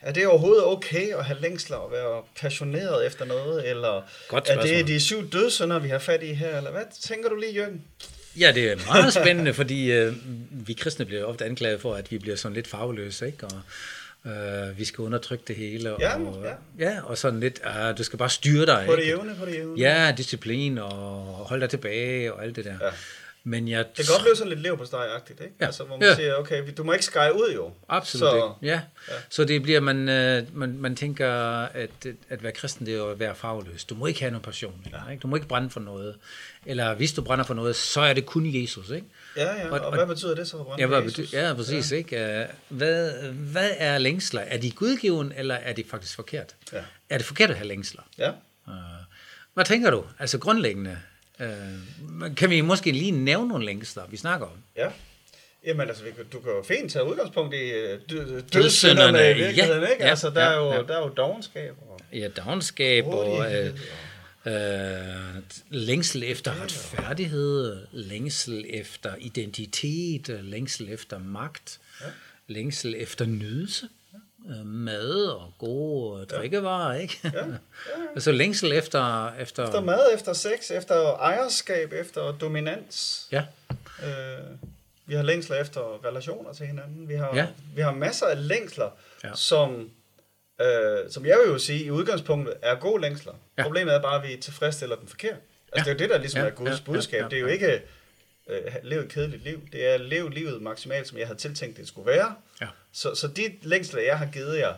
Er det overhovedet okay at have længsler og være passioneret efter noget? Eller Godt er spørgsmål. det de syv dødssynder, vi har fat i her? Eller hvad tænker du lige, Jørgen? Ja, det er meget spændende, fordi øh, vi kristne bliver ofte anklaget for, at vi bliver sådan lidt farveløse, ikke? Og øh, vi skal undertrykke det hele. Ja, og, ja. ja, og sådan lidt, uh, du skal bare styre dig. På det ikke? jævne, på det jævne. Ja, disciplin og hold dig tilbage og alt det der. Ja. Men jeg Det kan godt blive sådan lidt lev på agtigt ikke? Ja. Altså, hvor man Ja. siger, okay, du må ikke skære ud jo. Absolut Så- ikke. Ja. ja. Så det bliver, man, øh, man, man tænker, at, at være kristen, det er jo at være farveløs. Du må ikke have nogen passion. Ja. Ikke? Du må ikke brænde for noget. Eller hvis du brænder for noget, så er det kun Jesus. Ikke? Ja, ja, og, Og- hvad betyder det så for Ja, ja, hvad Jesus? betyder, ja, præcis. Ja. Ikke? Øh, Hvad, hvad er længsler? Er de gudgiven, eller er det faktisk forkert? Ja. Er det forkert at have længsler? Ja. Øh, Hvad tænker du? Altså grundlæggende. Øh, Kan vi måske lige nævne nogle længsler, vi snakker om? ja. Jamen altså, du kan jo fint tage udgangspunkt i øh, dø- Dødssynderne, i virkeligheden, ja, ikke? ja, Altså, der er ja, jo, ja. der er jo dogenskab og Ja, dogenskab og øh, øh, længsel efter retfærdighed, længsel efter identitet, længsel efter magt, ja. længsel efter nydelse, øh, mad og gode drikkevarer, ikke? Ja. altså længsel efter... efter, Efter mad, efter sex, efter ejerskab, efter dominans. Ja, Øh, vi har længsler efter relationer til hinanden. Vi har, Ja. vi har masser af længsler, ja. Ja. som, øh, som jeg vil jo sige, i udgangspunktet er gode længsler. Ja. Ja. Problemet er bare, at vi tilfredsstiller dem forkert. Altså, Ja. Det er jo det, der ligesom Ja, er Guds ja, ja, budskab. ja, Det er jo ja. ikke øh, lev et kedeligt liv. Det er lev livet maksimalt, som jeg havde tiltænkt, det skulle være. Ja. Så, så de længsler, jeg har givet jer,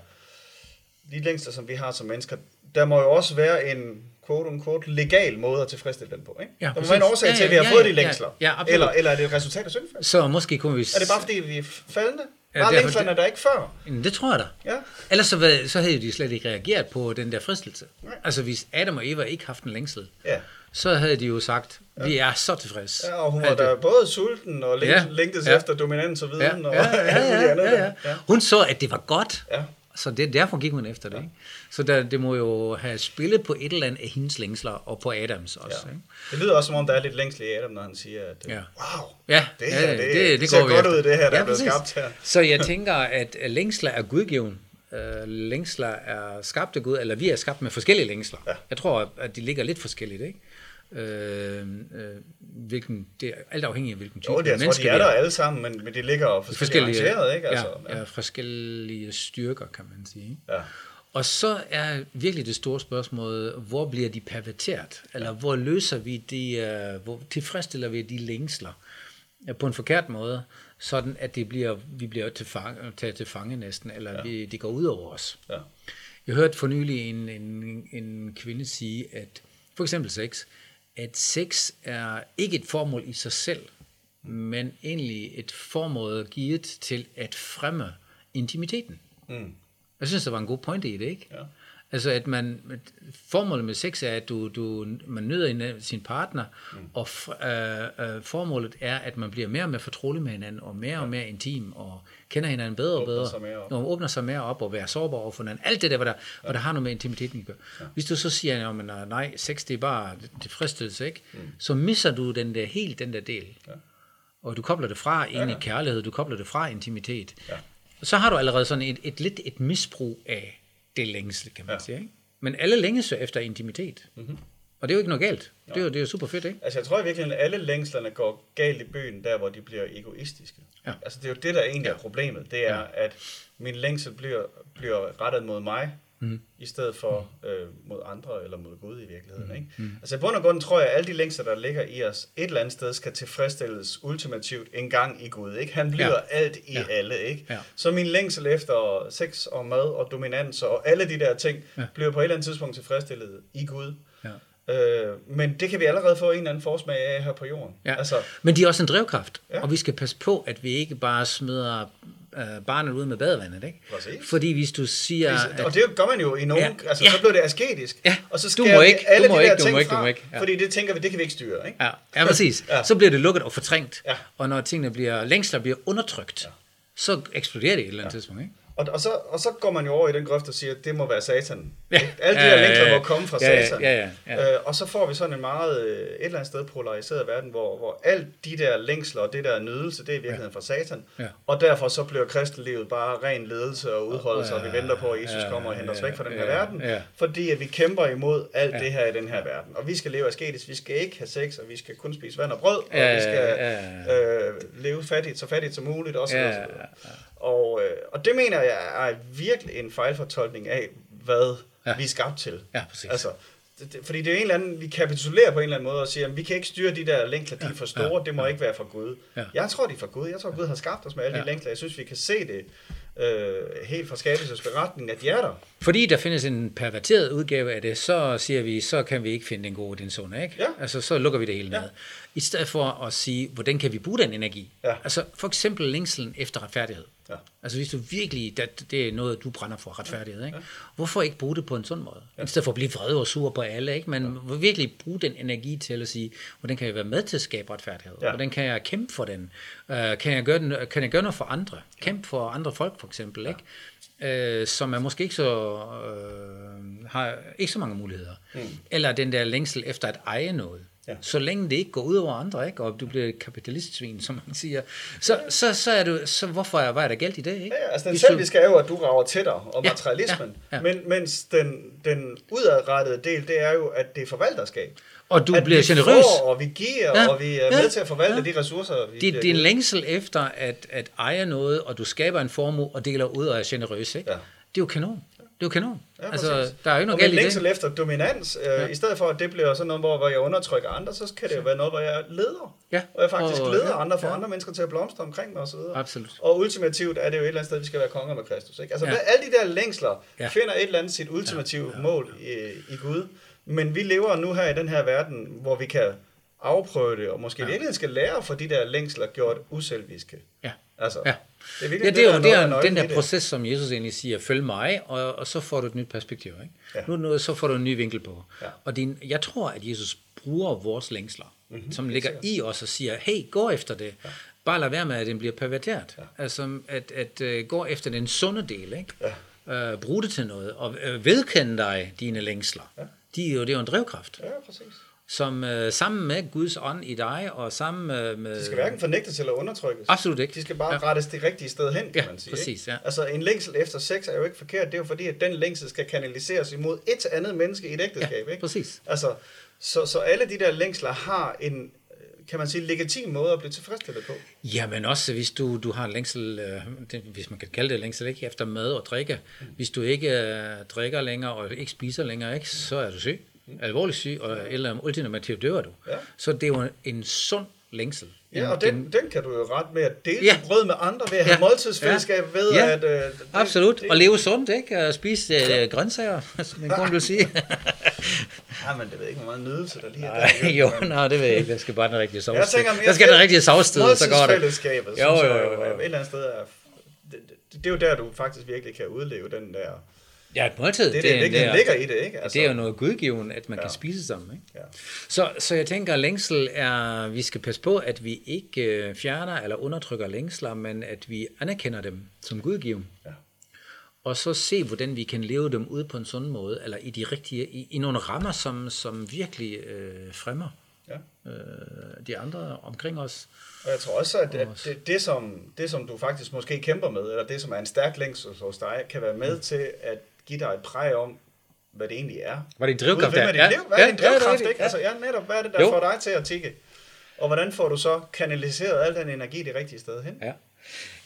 de længsler, som vi har som mennesker, der må jo også være en quote-unquote legal måde at tilfredsstille dem på. Ikke? Ja, der må præcis. være en årsag Ja, til, at vi har ja, fået ja, de længsler. ja, ja, absolut. eller, eller er det et resultat af syndfald? så måske kunne vi... Er det bare fordi, vi er faldende? Ja, derfor- længslerne der ikke før? Det tror jeg da. Ja. Ellers så, hvad- så havde de slet ikke reageret på den der fristelse. Nej. Altså hvis Adam og Eva ikke haft en længsel, Ja. Så havde de jo sagt, vi er så tilfredse. ja, og hun var der både sulten og læng- Ja, længtes ja. efter dominans og ja, viden og ja, ja, ja, andet. ja, der. ja. Hun så, at det var godt, ja. så det, derfor gik hun efter det. Ikke? Så der, det må jo have spillet på et eller andet af hendes længsler, og på Adams også. ja. Ikke? Det lyder også, som om der er lidt længsel i Adam, når han siger, at Ja. wow, Ja, det her, ja, det, det- det, det ser godt efter. ud, det her, der Ja, er blevet præcis. skabt her. Så jeg tænker, at længsler er gudgiven. Øh, længsler er skabt af Gud, eller vi er skabt med forskellige længsler. Ja. Jeg tror, at de ligger lidt forskelligt, ikke? Øh, øh, hvilken, det er alt afhængig af, hvilken type Jo, det, jeg tror, menneske de er der alle sammen, men, men de ligger forskellige, arrangeret, ikke? Altså, ja, ja, forskellige styrker, kan man sige. ja. Og så er virkelig det store spørgsmål, hvor bliver de perverteret? Eller hvor løser vi de, uh, hvor tilfredsstiller vi de længsler ja, på en forkert måde, sådan at det bliver, vi bliver til fange, taget til fange næsten, eller ja. vi, det går ud over os. Ja. Jeg hørte for nylig en, en, en kvinde sige, at for eksempel sex, at sex er ikke et formål i sig selv, men egentlig et formål givet til at fremme intimiteten. Mm. Jeg synes, der var en god pointe i det, ikke? Ja. Altså, at man, formålet med sex er, at du, du, man nyder en, sin partner, mm. og f- øh, øh, formålet er, at man bliver mere og mere fortrolig med hinanden, og mere og mere intim, og kender hinanden bedre og bedre, sig op. og åbner sig mere op, og være sårbar over for hinanden. Alt det der, hvad der, ja. hvad der har noget med intimiteten at gøre. Ja. Hvis du så siger, at nej, sex det er bare tilfredsstillelse, ikke? Mm. så misser du den der, helt den der del. Ja. Og du kobler det fra egentlig ja. kærlighed, du kobler det fra intimitet. Ja. Så har du allerede sådan et, et lidt et misbrug af det længsel, kan man ja. Ja. sige. Ikke? Men alle længes efter intimitet. Mm-hmm. Og det er jo ikke noget galt. Det er jo, det er jo super fedt, ikke? Altså, jeg tror i virkeligheden, at alle længslerne går galt i byen, der hvor de bliver egoistiske. Ja. Altså, det er jo det, der egentlig er problemet. Det er, at min længsel bliver, bliver rettet mod mig, mm. i stedet for øh, mod andre eller mod Gud i virkeligheden. Mm. Ikke? Mm. Altså, i bund og grund tror jeg, at alle de længsler, der ligger i os, et eller andet sted skal tilfredsstilles ultimativt en gang i Gud. Ikke? Han bliver Ja. alt i Ja. alle. Ikke? Ja. Så min længsel efter sex og mad og dominans og alle de der ting, Ja. bliver på et eller andet tidspunkt tilfredsstillet i Gud. Ja. Øh, men det kan vi allerede få en eller anden forsmag af her på jorden. Ja. Altså, Men de er også en drivkraft, Ja. og vi skal passe på, at vi ikke bare smider øh, barnet ud med badevandet, ikke? Præcis. Fordi hvis du siger... At, og det gør man jo i nogen, Ja, altså ja. så bliver det asketisk, Ja, og så du skærer må ikke, alle du må de der ikke, du må ikke, du fra, må ikke, ja. fordi det tænker vi, det kan vi ikke styre, ikke? Ja, ja præcis. Ja. Så bliver det lukket og fortrængt. Ja. Og når tingene bliver, længsler bliver undertrykt, ja. så eksploderer det et eller andet ja. tidspunkt, ikke? Og, og, så, og så går man jo over i den grøft og siger, at det må være satan. Ja. Alle de Ja, her ja, længsler ja. må komme fra Ja, ja, satan. ja, ja, ja. Øh, og så får vi sådan en meget øh, et eller andet sted polariseret verden, hvor, hvor alt de der længsler og det der nydelse, det er i virkeligheden fra satan. Ja. Og derfor så bliver kristenlivet bare ren ledelse og udholdelse, og vi venter på, at Jesus Ja, kommer og henter os ja, væk fra den her ja, verden. ja. Fordi at vi kæmper imod alt det her i den her verden. Og vi skal leve asketisk, vi skal ikke have sex, og vi skal kun spise vand og brød, og Ja, vi skal ja, øh, leve fattigt, så fattigt som muligt, og så Ja, så videre. Og, øh, og det mener jeg er virkelig en fejlfortolkning af, hvad Ja. ja. vi er skabt til. Ja, præcis. Altså, det, det, fordi det er en eller anden, vi kapitulerer på en eller anden måde og siger, at vi kan ikke styre de der længsler, de er for store, ja, det må ikke være fra Gud. Ja. Jeg tror, de er fra Gud. Jeg tror, Gud har skabt os med alle Ja. de længsler. Jeg synes, vi kan se det øh, helt fra skabelsesberetningen, at de er der. Fordi der findes en perverteret udgave af det, så siger vi, så kan vi ikke finde den gode den zone, ikke? Ja. Altså, så lukker vi det hele Ja. ned. I stedet for at sige, hvordan kan vi bruge den energi? Ja. Altså, for eksempel længselen efter retfærdighed. Ja. Altså, hvis du virkelig, det, det er noget, du brænder for, retfærdighed, ikke? Hvorfor ikke bruge det på en sund måde? I stedet for at blive vred og sur på alle, ikke? Men virkelig bruge den energi til at sige, hvordan kan jeg være med til at skabe retfærdighed? Ja. Hvordan kan jeg kæmpe for den? Uh, kan, jeg gøre den kan jeg gøre noget for andre? Kæmpe for andre folk, for eksempel, ikke? øh, som er måske ikke så øh, har ikke så mange muligheder. Mm. Eller den der længsel efter at eje noget. Ja. Så længe det ikke går ud over andre, ikke? og du bliver kapitalistsvin, som man siger, så, så, så er du, så hvorfor er, hvad er der galt i det? Ikke? Ja, altså den Hvis du- selviske er jo, at du rager dig, og Ja, materialismen. ja, ja. Men, mens den, den udadrettede del, det er jo, at det er forvalterskab. Og du at bliver vi generøs. Får, og vi giver, Ja, og vi er ja, med til at forvalte ja. de ressourcer, vi Det, det er en længsel efter at, at eje noget, og du skaber en formue og deler ud og er generøs. Ikke? Ja. Det er jo kanon. Det er jo kanon. Ja, altså, præcis. der er jo ikke og noget galt i det. efter dominans, øh, Ja. i stedet for at det bliver sådan noget, hvor, jeg undertrykker andre, så kan det jo være noget, hvor jeg leder. Ja. Og jeg faktisk Og- leder ja, andre, for ja. andre mennesker til at blomstre omkring mig osv. Absolut. Og ultimativt er det jo et eller andet sted, vi skal være konger med Kristus. Ikke? Altså Ja. ja. alle de der længsler ja. finder et eller andet sit ultimative ja. Ja. mål i, i Gud. Men vi lever nu her i den her verden, hvor vi kan afprøve det, og måske ja. virkelig skal lære for de der længsler gjort uselviske. Ja. Altså, Ja. det er virkelig Ja, det er jo, det er nøglen den der proces, som Jesus egentlig siger, følg mig, og, og så får du et nyt perspektiv. Ikke? Ja. Nu, nu, så får du en ny vinkel på. Ja. Og din, jeg tror, at Jesus bruger vores længsler, Mhm, mm-hmm, som ligger i os og siger, hey, gå efter det. Ja. Bare lad være med, at den bliver perverteret. Ja. Altså, at, at uh, gå efter den sunde del. Ikke? Ja. Uh, brug det til noget, og uh, vedkende dig dine længsler. Ja. De er jo, det er jo en drivkraft, Ja, præcis. Som uh, sammen med Guds ånd i dig, og sammen med... med De skal hverken fornægtes eller undertrykkes. Absolut ikke. De skal bare Ja. rettes det rigtige sted hen, kan Ja, man sige. præcis, ikke? ja. Altså en længsel efter sex er jo ikke forkert. Det er jo fordi, at den længsel skal kanaliseres imod et andet menneske i et ægteskab. Ja, ikke? præcis. Altså, så, så alle de der længsler har en, øh, kan man sige, legitim måde at blive tilfredsstillet på. Ja, men også hvis du, du har en længsel, øh, det, hvis man kan kalde det længsel, ikke efter mad og drikke. Hvis du ikke øh, drikker længere og ikke spiser længere, ikke, så er du syg. Alvorligt syg, og, eller ultimativt dør du. Ja. Så det er jo en, sund længsel. Ja, og En- den, den kan du jo ret med at dele Ja. ja. brød med andre, ved at have Ja. ja. måltidsfællesskab, ved Ja. at... Øh, det, Absolut, det, og leve sundt, ikke? Og spise øh, grøntsager, som min kone vil sige. Ja, men det ved jeg ikke, hvor meget nydelse der lige er Nej, der. jo, nej, det ved jeg ikke. Der skal bare den rigtige sovs Jeg tænker mere, Der skal den rigtige sovs til, så går det. Måltidsfællesskabet, Jo, jo, jeg jo, jo. et eller andet sted er... Det, det, det, er jo der, du faktisk virkelig kan udleve den der... Ja, et måltid. Det, det, det, det, er- ligger i det, ikke? Altså, Det er jo noget gudgiven, at man ja. Kan spise sammen. Ikke? Ja. Så, så jeg tænker, at længsel er, vi skal passe på, at vi ikke øh, fjerner eller undertrykker længsler, men at vi anerkender dem som gudgiven. Ja. Og så se, hvordan vi kan leve dem ud på en sund måde, eller i de rigtige, i, i nogle rammer, som, som virkelig øh, fremmer Ja. øh, de andre omkring os. Og jeg tror også, at, at det, det, som, det, som du faktisk måske kæmper med, eller det, som er en stærk længsel hos dig, kan være med til at give dig et præg om, hvad det egentlig er. Var det en drivkraft der? Hvad er Ja. Hvad er Ja, din ja, det er drivkraft, rigtigt. ikke? Ja. Altså, ja, netop, hvad er det, der Jo. får dig til at tikke? Og hvordan får du så kanaliseret al den energi det rigtige sted hen? Ja.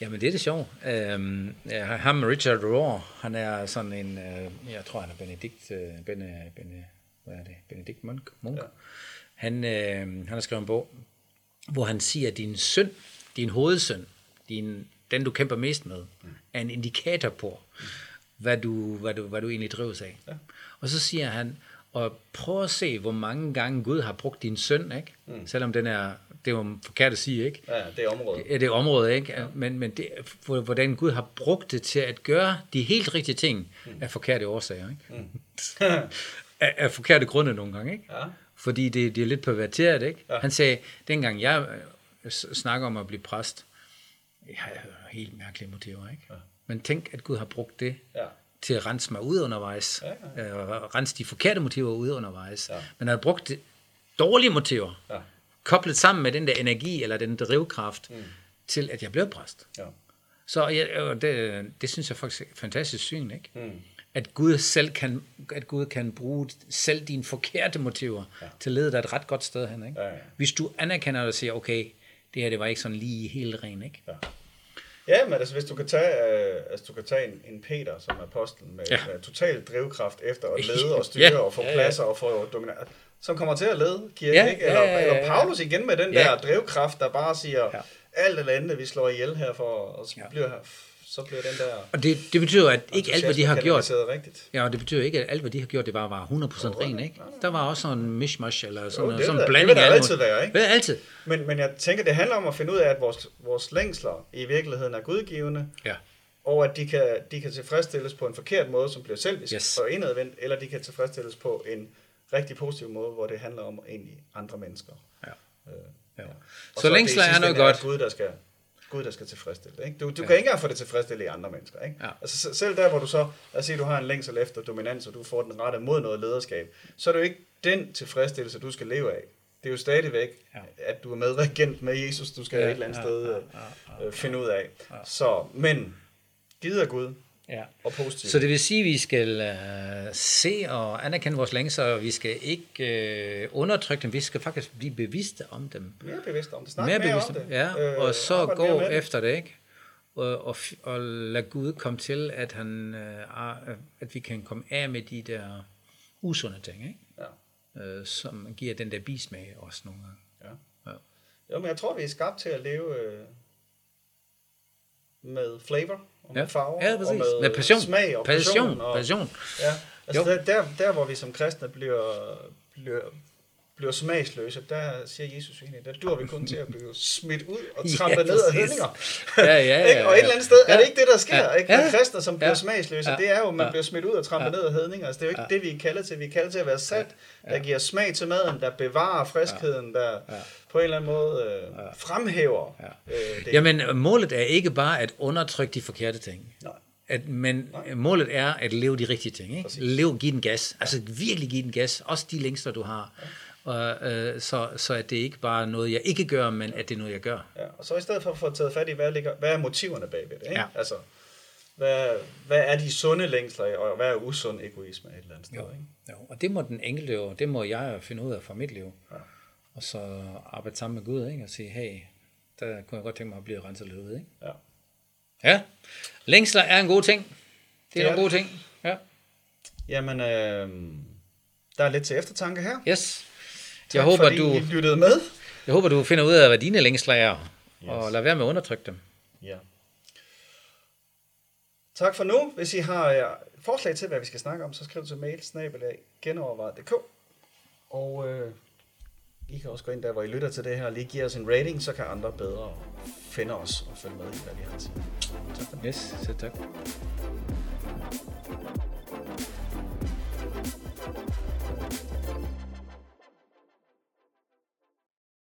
Jamen, det er det sjovt. Øhm, ham, Richard Rohr, han er sådan en, øh, jeg tror, han er Benedikt, øh, Bene, Bene, hvad er det? Benedikt Munk? Munk. Ja. Han, øh, han har skrevet en bog, hvor han siger, at din søn, din hovedsøn, din, den du kæmper mest med, er en indikator på, hvad du, hvad du, hvad du egentlig drives af. Ja. Og så siger han, Og prøv at se, hvor mange gange Gud har brugt din søn, ikke? Mm. Selvom den er, det er jo forkert at sige, ikke? Ja, det er området. Ja, det er området, ikke? Ja. Men, men det, hvor- hvordan Gud har brugt det til at gøre de helt rigtige ting Mm. af forkerte årsager, ikke? af, af forkerte grunde nogle gange, ikke? Ja. Fordi det, det er lidt perverteret, ikke? Ja. Han sagde, dengang jeg øh, snakker om at blive præst, jeg har helt mærkelige motiver, ikke? Ja. Men tænk, at Gud har brugt det Ja. til at rense mig ud undervejs. Ja, Ja, Og rense de forkerte motiver ud undervejs. Ja. Men han har brugt dårlige motiver, Ja. koblet sammen med den der energi, eller den drivkraft, mm. til at jeg blev præst. Ja. Så ja, og det, det synes jeg faktisk er et fantastisk syn, ikke? Mm. At Gud selv kan, at Gud kan bruge selv dine forkerte motiver ja. til at lede dig et ret godt sted hen, ikke? Ja, ja. Hvis du anerkender det og siger, okay, det her det var ikke sådan lige helt ren, ikke? Ja. Ja, men altså, hvis du kan tage, øh, altså, du kan tage en, en Peter som apostlen med, Ja. med total drivkraft efter at lede og styre Ja, og få ja, ja. pladser og få dominans, som kommer til at lede kirken, Ja, ikke? Eller, ja, ja, ja. eller Paulus igen med den Ja. der drivkraft, der bare siger, Ja. alt eller andet, vi slår ihjel her for, og så Ja. bliver, så bliver den der Og det, det betyder, at ikke alt, hvad de har gjort, rigtigt. Ja, og det betyder ikke, at alt, hvad de har gjort, det bare var 100% ren, ikke? Der var også sådan en mishmash, eller sådan, Jo, det sådan en blanding det vil der altid være, ikke? Ja, altid. Men, men jeg tænker, det handler om at finde ud af, at vores, vores længsler i virkeligheden er gudgivende, Ja. og at de kan, de kan tilfredsstilles på en forkert måde, som bliver selvisk Yes. og indadvendt, eller de kan tilfredsstilles på en rigtig positiv måde, hvor det handler om egentlig andre mennesker. Ja. Øh, Ja. Og Så er det i længsler er sidste noget godt. Gud, der skal, Gud, der skal tilfredsstille. Ikke? Du, du Ja. ja. kan ikke engang få det tilfredsstillet i andre mennesker. Ikke? Ja. Altså, se- selv der, hvor du så, lad os sige, du har en længsel efter dominans, og du får den rette mod noget lederskab, så er det jo ikke den tilfredsstillelse, du skal leve af. Det er jo stadigvæk, Ja. ja. at du er medregent med Jesus, du skal Ja, ja, et eller andet ja, sted ja, øh, ja, øh, finde ud af. Så, men, af Gud Ja. og positivt. Så det vil sige, at vi skal uh, se og anerkende vores længsler, og vi skal ikke uh, undertrykke dem, vi skal faktisk blive bevidste om dem. mere bevidst om det. Snak mere mere, bevidste om det. Ja, Øh, og så gå efter det, ikke? Og, og, og lade Gud komme til, at, han, uh, at vi kan komme af med de der usunde ting, ikke? Ja. Uh, som giver den der bismag også nogle gange. Ja. Ja. Jo, men jeg tror, vi er skabt til at leve øh, med flavor, og med Ja. farver, Ja, præcis. og med, Med passion. smag og Passion, passion. Og, passion. Ja, altså Jo. der, der, der, hvor vi som kristne bliver, bliver, bliver smagsløse, der siger Jesus egentlig, der dur vi kun til at blive smidt ud og Ja, trampet ned af hedninger. Ja, ja, ja, Ikke? Og et ja. eller andet sted ja. er det ikke det, der sker. Ja. Ikke? Ja. kristne, som bliver Ja. smagsløse, Ja. det er jo, at man Ja. bliver smidt ud og trampet Ja. ned af hedninger. Altså, det er jo ikke Ja. det, vi er kaldet til. Vi er kaldet til at være sat, der giver smag til maden, der bevarer friskheden, der Ja. på en eller anden måde øh, fremhæver Ja. øh, det. Jamen, målet er ikke bare at undertrykke de forkerte ting. Nej. At, men Nej. målet er at leve de rigtige ting. Ikke? Præcis. Lev, give den gas. Altså virkelig give den gas. Også de længster, du har. Og, øh, så, så at det ikke bare er noget, jeg ikke gør, men at det er noget, jeg gør. Ja, og så i stedet for at få taget fat i, hvad, ligger, hvad er motiverne bagved det? Ikke? Ja. Altså, hvad, hvad er de sunde længsler, og hvad er usund egoisme et eller andet sted? Jo. Ikke? Jo, og det må den enkelte jo, det må jeg finde ud af for mit liv. Ja. Og så arbejde sammen med Gud, ikke? og sige, hey, der kunne jeg godt tænke mig at blive renset lidt ud. Ikke? Ja. Ja, længsler er en god ting. Det er Det er en god ting. Ja. Jamen, øh, der er lidt til eftertanke her. Yes. Tak Jeg håber, fordi du, I lyttede med. jeg håber, du finder ud af, hvad dine længsler er, Yes. og lad være med at undertrykke dem. Ja. Tak for nu. Hvis I har ja, forslag til, hvad vi skal snakke om, så skriv til mail snabelag genovervejet.dk Og øh, I kan også gå ind der, hvor I lytter til det her, og lige give os en rating, så kan andre bedre finde os og følge med i, hvad vi har at sige. Tak for nu. Yes, så tak.